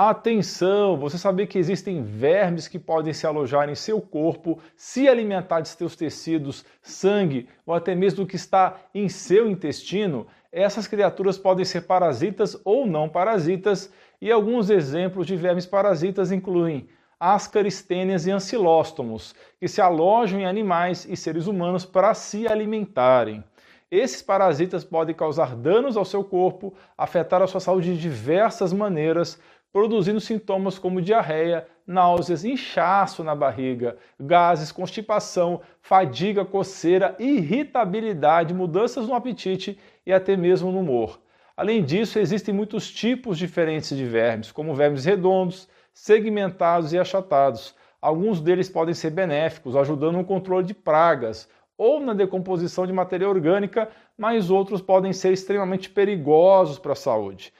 Atenção! Você sabia que existem vermes que podem se alojar em seu corpo, se alimentar de seus tecidos, sangue ou até mesmo do que está em seu intestino? Essas criaturas podem ser parasitas ou não parasitas, e alguns exemplos de vermes parasitas incluem ascaristênias e ancilóstomos, que se alojam em animais e seres humanos para se alimentarem. Esses parasitas podem causar danos ao seu corpo, afetar a sua saúde de diversas maneiras, produzindo sintomas como diarreia, náuseas, inchaço na barriga, gases, constipação, fadiga, coceira, irritabilidade, mudanças no apetite e até mesmo no humor. Além disso, existem muitos tipos diferentes de vermes, como vermes redondos, segmentados e achatados. Alguns deles podem ser benéficos, ajudando no controle de pragas ou na decomposição de matéria orgânica, mas outros podem ser extremamente perigosos para a saúde.